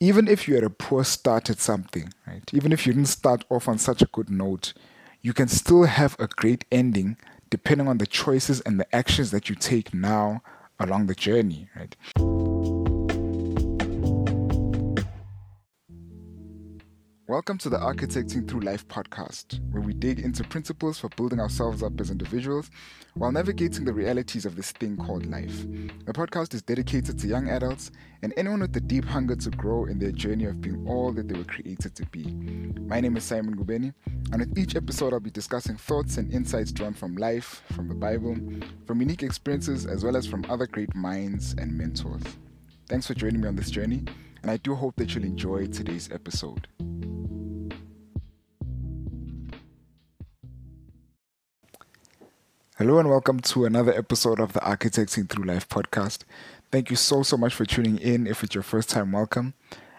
even if you had a poor start at something, right? Even if you didn't start off on such a good note, you can still have a great ending depending on the choices and the actions that you take now along the journey, right? Welcome to the Architecting Through Life podcast, where we dig into principles for building ourselves up as individuals while navigating the realities of this thing called life. The podcast is dedicated to young adults and anyone with the deep hunger to grow in their journey of being all that they were created to be. My name is Simon Gubeni, and with each episode, I'll be discussing thoughts and insights drawn from life, from the Bible, from unique experiences, as well as from other great minds and mentors. Thanks for joining me on this journey, and I do hope that you'll enjoy today's episode. Hello and welcome to another episode of the Architecting Through Life podcast. Thank you so, so much for tuning in. If it's your first time, welcome.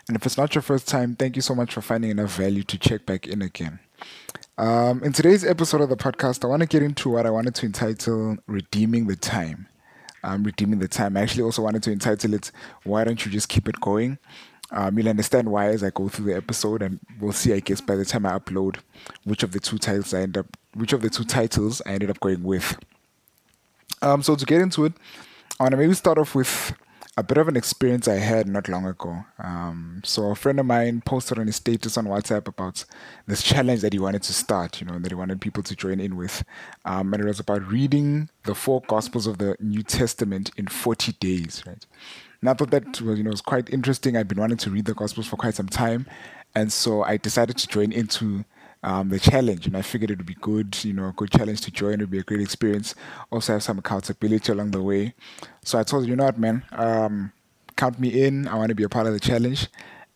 And if it's not your first time, thank you so much for finding enough value to check back in again. Um, in today's episode of the podcast, I want to get into what I wanted to entitle Redeeming the Time. Um, redeeming the time. I actually also wanted to entitle it Why Don't You Just Keep It Going? Um, you'll understand why as I go through the episode, and we'll see, I guess, by the time I upload, which of the two titles I end up, which of the two titles I ended up going with. Um, so to get into it, I want to maybe start off with a bit of an experience I had not long ago. Um, so a friend of mine posted on his status on WhatsApp about this challenge that he wanted to start, you know, that he wanted people to join in with. Um, and it was about reading the four Gospels of the New Testament in 40 days, right? And I thought that was, you know, was quite interesting. I'd been wanting to read the Gospels for quite some time, and so I decided to join into um, the challenge. And I figured it would be good, you know, a good challenge to join. It would be a great experience. Also have some accountability along the way. So I told you, you know what, man, um, count me in. I want to be a part of the challenge.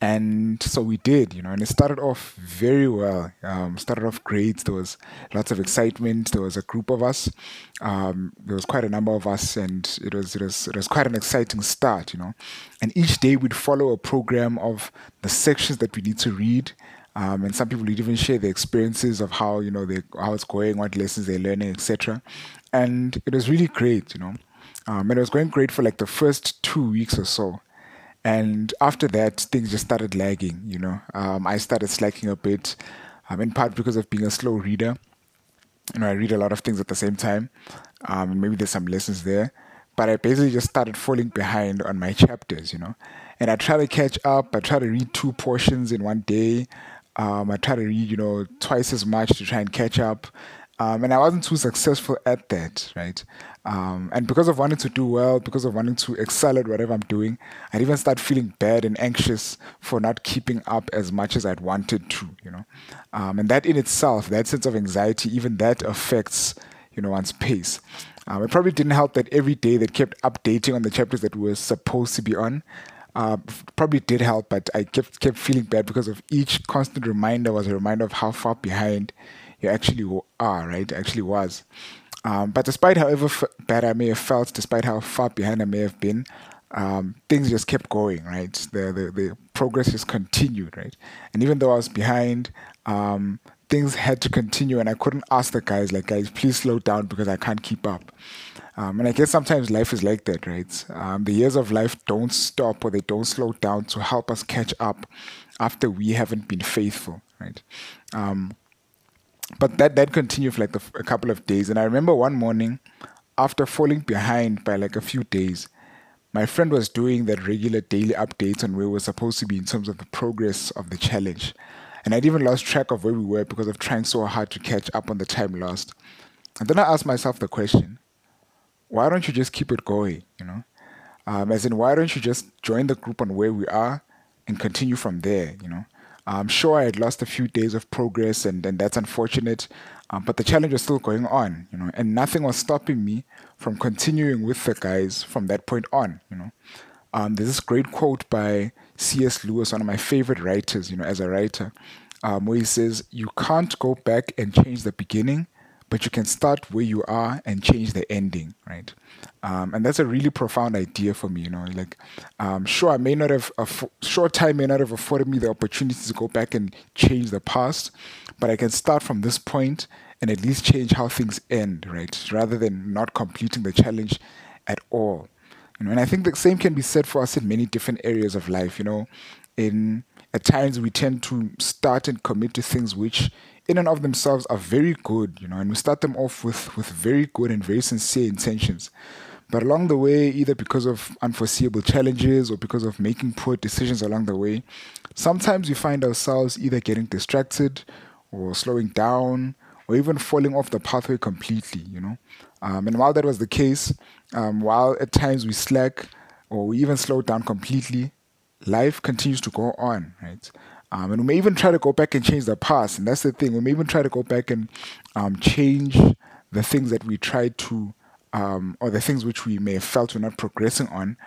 And so we did, you know, and it started off very well. Um, started off great. There was lots of excitement. There was a group of us. Um, there was quite a number of us, and it was it was it was quite an exciting start, you know. And each day we'd follow a program of the sections that we need to read. Um, and some people would even share their experiences of how you know they how it's going, what lessons they're learning, etc. And it was really great, you know. Um, and it was going great for like the first two weeks or so. And after that, things just started lagging, you know. Um, I started slacking a bit, um, in part because of being a slow reader. You know, I read a lot of things at the same time. Um, maybe there's some lessons there. But I basically just started falling behind on my chapters, you know. And I try to catch up. I try to read two portions in one day. Um, I try to read, you know, twice as much to try and catch up. Um, and I wasn't too successful at that, right? Um, and because of wanting to do well, because of wanting to excel at whatever I'm doing, I'd even start feeling bad and anxious for not keeping up as much as I'd wanted to, you know. Um, and that in itself, that sense of anxiety, even that affects, you know, one's pace. Um, it probably didn't help that every day they kept updating on the chapters that we were supposed to be on. Uh, probably did help, but I kept kept feeling bad because of each constant reminder was a reminder of how far behind you actually are, right? Actually was. Um, but despite however f- bad I may have felt, despite how far behind I may have been, um, things just kept going, right? The, the, the progress just continued, right? And even though I was behind, um, things had to continue, and I couldn't ask the guys, like, guys, please slow down because I can't keep up. Um, and I guess sometimes life is like that, right? Um, the years of life don't stop or they don't slow down to help us catch up after we haven't been faithful, right? Um, but that that continued for like a, a couple of days. And I remember one morning, after falling behind by like a few days, my friend was doing that regular daily updates on where we were supposed to be in terms of the progress of the challenge. And I'd even lost track of where we were because of trying so hard to catch up on the time lost. And then I asked myself the question, why don't you just keep it going, you know? Um, as in, why don't you just join the group on where we are and continue from there, you know? I'm sure I had lost a few days of progress, and, and that's unfortunate. Um, but the challenge was still going on, you know, and nothing was stopping me from continuing with the guys from that point on, you know. Um, there's this great quote by C.S. Lewis, one of my favorite writers, you know, as a writer, um, where he says, "You can't go back and change the beginning, but you can start where you are and change the ending, right? Um, and that's a really profound idea for me, you know. Like, um, sure, I may not have, aff- short time may not have afforded me the opportunity to go back and change the past, but I can start from this point and at least change how things end, right? Rather than not completing the challenge at all. You know, and I think the same can be said for us in many different areas of life. You know, in at times we tend to start and commit to things which in and of themselves are very good, you know, and we start them off with, with very good and very sincere intentions. But along the way, either because of unforeseeable challenges or because of making poor decisions along the way, sometimes we find ourselves either getting distracted or slowing down or even falling off the pathway completely, you know. Um, and while that was the case, um, while at times we slack or we even slow down completely, life continues to go on, right? Um, and we may even try to go back and change the past. And that's the thing. We may even try to go back and um, change the things that we tried to, um, or the things which we may have felt we're not progressing on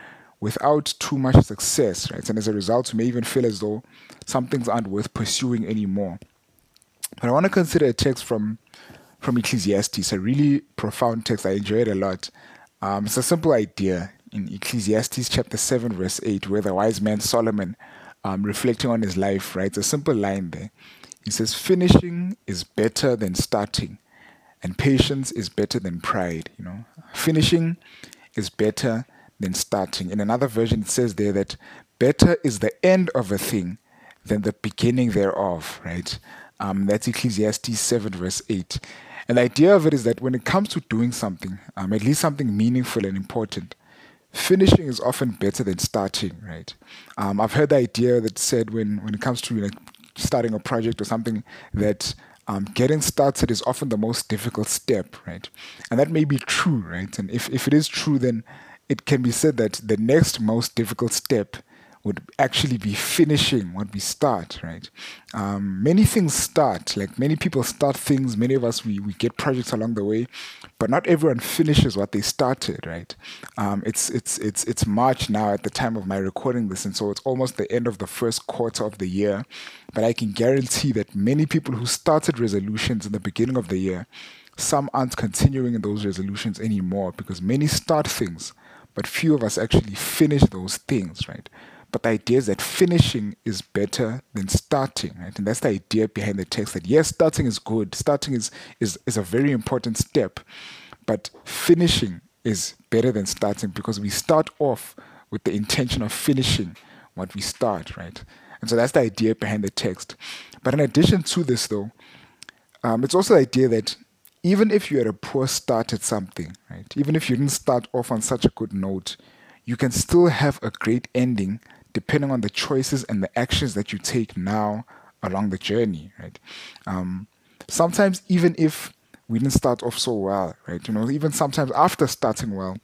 without too much success, right? And as a result, we may even feel as though some things aren't worth pursuing anymore. But I want to consider a text from from Ecclesiastes, a really profound text. I enjoy it a lot. Um, it's a simple idea in Ecclesiastes chapter 7, verse 8, where the wise man Solomon, um, reflecting on his life, writes a simple line there. He says, Finishing is better than starting, and patience is better than pride. You know, finishing is better than starting. In another version, it says there that better is the end of a thing than the beginning thereof, right? Um, that's Ecclesiastes 7, verse 8. And the idea of it is that when it comes to doing something, um, at least something meaningful and important, finishing is often better than starting, right? Um, I've heard the idea that said when, when it comes to starting a project or something that um, getting started is often the most difficult step, right? And that may be true, right? And if, if it is true, then it can be said that the next most difficult step would actually be finishing what we start, right? Um, many things start, like many people start things, many of us, we, we get projects along the way, but not everyone finishes what they started, right? Um, it's, it's, it's, it's March now at the time of my recording this, and so it's almost the end of the first quarter of the year. But I can guarantee that many people who started resolutions in the beginning of the year, some aren't continuing in those resolutions anymore because many start things, but few of us actually finish those things, right? But the idea is that finishing is better than starting, right? And that's the idea behind the text that yes, starting is good. Starting is is, is a very important step, but finishing is better than starting because we start off with the intention of finishing what we start, right? And so that's the idea behind the text. But in addition to this, though, um, it's also the idea that even if you had a poor start at something, right? Even if you didn't start off on such a good note, you can still have a great ending depending on the choices and the actions that you take now along the journey, right? Um, sometimes even if we didn't start off so well, right? You know, even sometimes after starting well,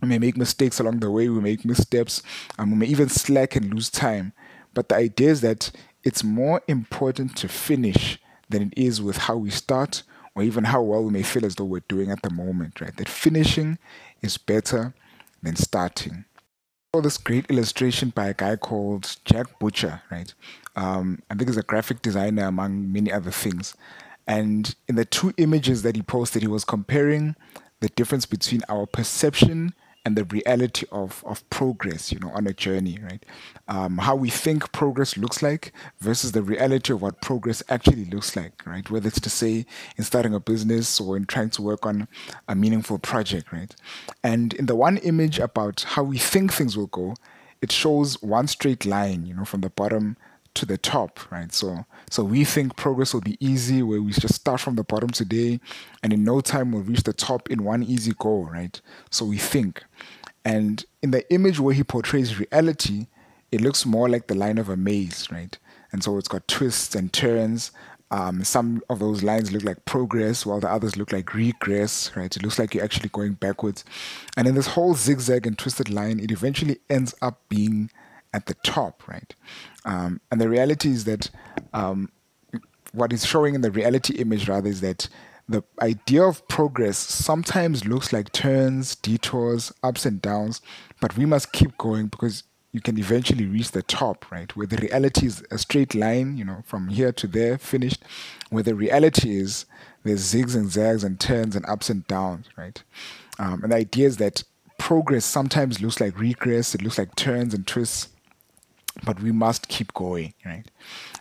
we may make mistakes along the way, we make missteps, and we may even slack and lose time. But the idea is that it's more important to finish than it is with how we start or even how well we may feel as though we're doing at the moment, right? That finishing is better than starting saw this great illustration by a guy called Jack Butcher, right? Um, I think he's a graphic designer among many other things. And in the two images that he posted, he was comparing the difference between our perception and the reality of, of progress, you know, on a journey, right? Um, how we think progress looks like versus the reality of what progress actually looks like, right? Whether it's to say in starting a business or in trying to work on a meaningful project, right? And in the one image about how we think things will go, it shows one straight line, you know, from the bottom to the top, right? So so we think progress will be easy, where we just start from the bottom today, and in no time we'll reach the top in one easy go, right? So we think. And in the image where he portrays reality, it looks more like the line of a maze, right? And so it's got twists and turns. Um, some of those lines look like progress, while the others look like regress, right? It looks like you're actually going backwards. And in this whole zigzag and twisted line, it eventually ends up being at the top, right? Um, and the reality is that um, what is showing in the reality image rather is that the idea of progress sometimes looks like turns, detours, ups and downs, but we must keep going because you can eventually reach the top, right? Where the reality is a straight line, you know, from here to there, finished. Where the reality is there's zigs and zags and turns and ups and downs, right? Um, and the idea is that progress sometimes looks like regress, it looks like turns and twists, but we must keep going, right?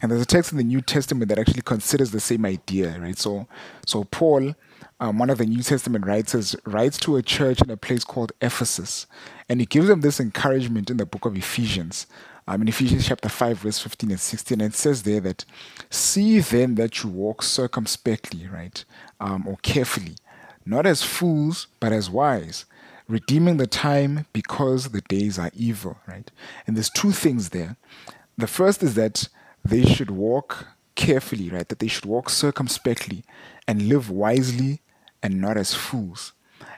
And there's a text in the New Testament that actually considers the same idea, right? So, so Paul, um, one of the New Testament writers, writes to a church in a place called Ephesus, and he gives them this encouragement in the book of Ephesians. um, in Ephesians chapter 5, verse 15 and 16. And it says there that, See then that you walk circumspectly, right? Um, or carefully, not as fools, but as wise, redeeming the time because the days are evil, right? And there's two things there. The first is that they should walk carefully, right? That they should walk circumspectly and live wisely and not as fools.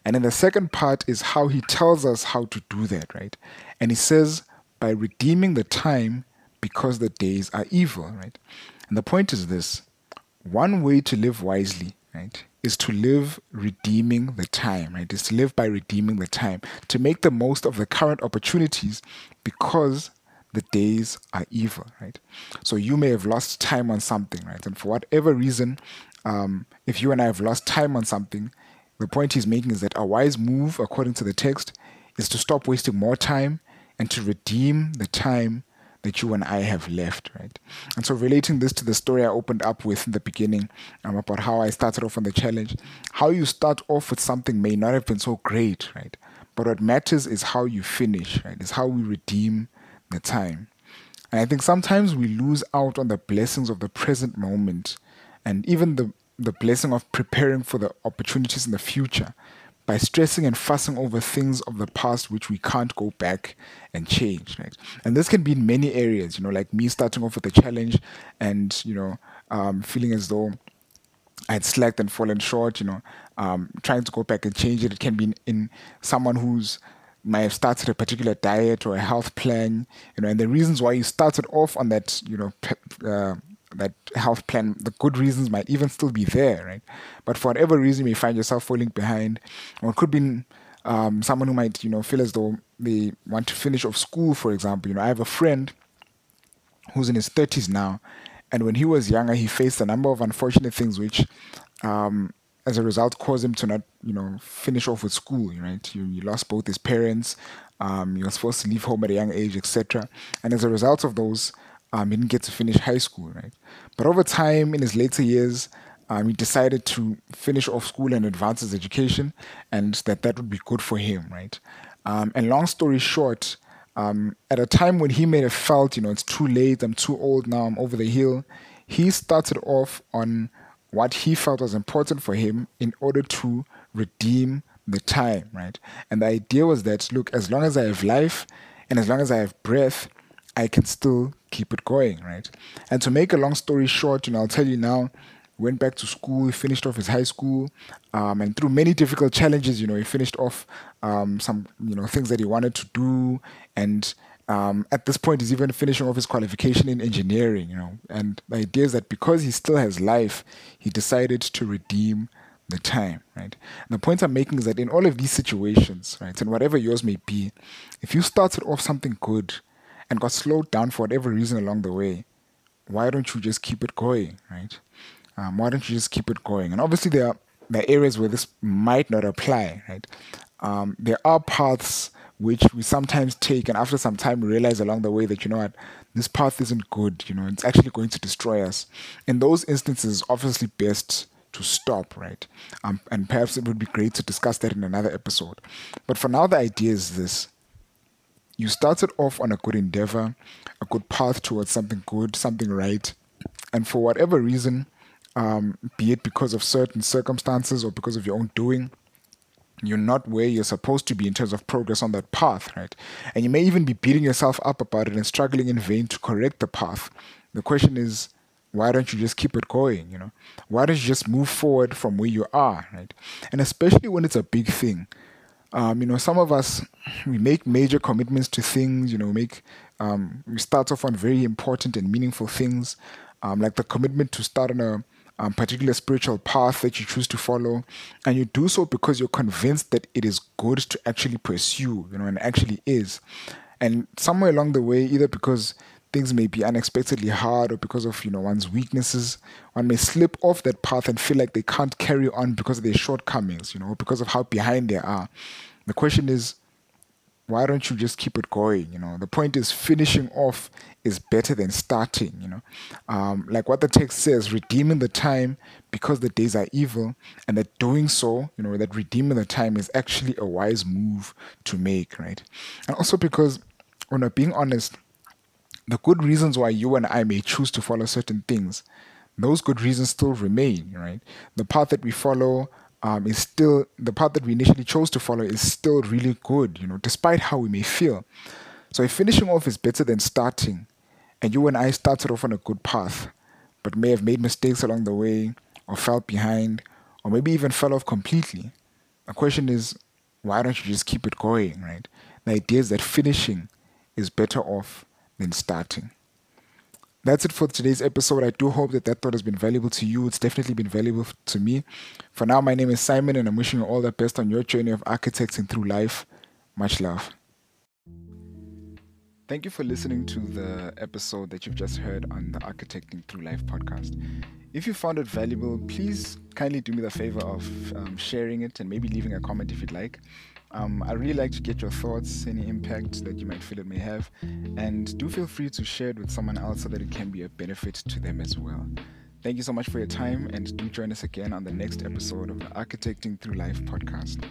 And then the second part is how he tells us how to do that, right? And he says, by redeeming the time because the days are evil, right? And the point is this one way to live wisely, right, is to live redeeming the time, right? Is to live by redeeming the time, to make the most of the current opportunities because the days are evil, right? So you may have lost time on something, right? And for whatever reason, um, if you and I have lost time on something, the point he's making is that a wise move, according to the text, is to stop wasting more time and to redeem the time that you and I have left, right? And so, relating this to the story I opened up with in the beginning um, about how I started off on the challenge, how you start off with something may not have been so great, right? But what matters is how you finish, right? Is how we redeem the time. And I think sometimes we lose out on the blessings of the present moment and even the, the blessing of preparing for the opportunities in the future by stressing and fussing over things of the past which we can't go back and change right and this can be in many areas you know like me starting off with a challenge and you know um, feeling as though I had slacked and fallen short, you know, um, trying to go back and change it. It can be in, in someone who's might have started a particular diet or a health plan, you know, and the reasons why you started off on that, you know, uh, that health plan, the good reasons might even still be there, right? But for whatever reason, you may find yourself falling behind, or it could be um, someone who might, you know, feel as though they want to finish off school, for example. You know, I have a friend who's in his 30s now, and when he was younger, he faced a number of unfortunate things which um, as a result caused him to not you know finish off with school right you, you lost both his parents um, you were supposed to leave home at a young age etc and as a result of those um, he didn't get to finish high school right but over time in his later years um, he decided to finish off school and advance his education and that that would be good for him right um, and long story short um, at a time when he may have felt you know it's too late i'm too old now i'm over the hill he started off on what he felt was important for him in order to redeem the time, right? And the idea was that, look, as long as I have life and as long as I have breath, I can still keep it going, right? And to make a long story short, you know, I'll tell you now, went back to school, he finished off his high school, um, and through many difficult challenges, you know, he finished off um, some, you know, things that he wanted to do, and um, at this point, he's even finishing off his qualification in engineering, you know. And the idea is that because he still has life, he decided to redeem the time, right? And the point I'm making is that in all of these situations, right, and whatever yours may be, if you started off something good and got slowed down for whatever reason along the way, why don't you just keep it going, right? Um, why don't you just keep it going? And obviously, there are, there are areas where this might not apply, right? Um, there are paths which we sometimes take and after some time we realize along the way that you know what this path isn't good you know it's actually going to destroy us in those instances obviously best to stop right um, and perhaps it would be great to discuss that in another episode but for now the idea is this you started off on a good endeavor a good path towards something good something right and for whatever reason um, be it because of certain circumstances or because of your own doing you're not where you're supposed to be in terms of progress on that path, right? And you may even be beating yourself up about it and struggling in vain to correct the path. The question is, why don't you just keep it going, you know? Why don't you just move forward from where you are, right? And especially when it's a big thing. Um, you know, some of us, we make major commitments to things, you know, make, um, we start off on very important and meaningful things, um, like the commitment to start on a um, particular spiritual path that you choose to follow, and you do so because you're convinced that it is good to actually pursue, you know, and actually is. And somewhere along the way, either because things may be unexpectedly hard or because of you know one's weaknesses, one may slip off that path and feel like they can't carry on because of their shortcomings, you know, because of how behind they are. The question is, why don't you just keep it going? You know, the point is finishing off is better than starting. You know, um, like what the text says, redeeming the time because the days are evil, and that doing so, you know, that redeeming the time is actually a wise move to make, right? And also because, when we're being honest, the good reasons why you and I may choose to follow certain things, those good reasons still remain, right? The path that we follow um, is still the path that we initially chose to follow is still really good, you know, despite how we may feel. So if finishing off is better than starting, and you and I started off on a good path, but may have made mistakes along the way, or fell behind, or maybe even fell off completely, the question is, why don't you just keep it going, right? The idea is that finishing is better off than starting. That's it for today's episode. I do hope that that thought has been valuable to you. It's definitely been valuable to me. For now, my name is Simon, and I'm wishing you all the best on your journey of architecting through life. Much love. Thank you for listening to the episode that you've just heard on the Architecting Through Life podcast. If you found it valuable, please kindly do me the favor of um, sharing it and maybe leaving a comment if you'd like. Um, I really like to get your thoughts, any impact that you might feel it may have, and do feel free to share it with someone else so that it can be a benefit to them as well. Thank you so much for your time, and do join us again on the next episode of the Architecting Through Life podcast.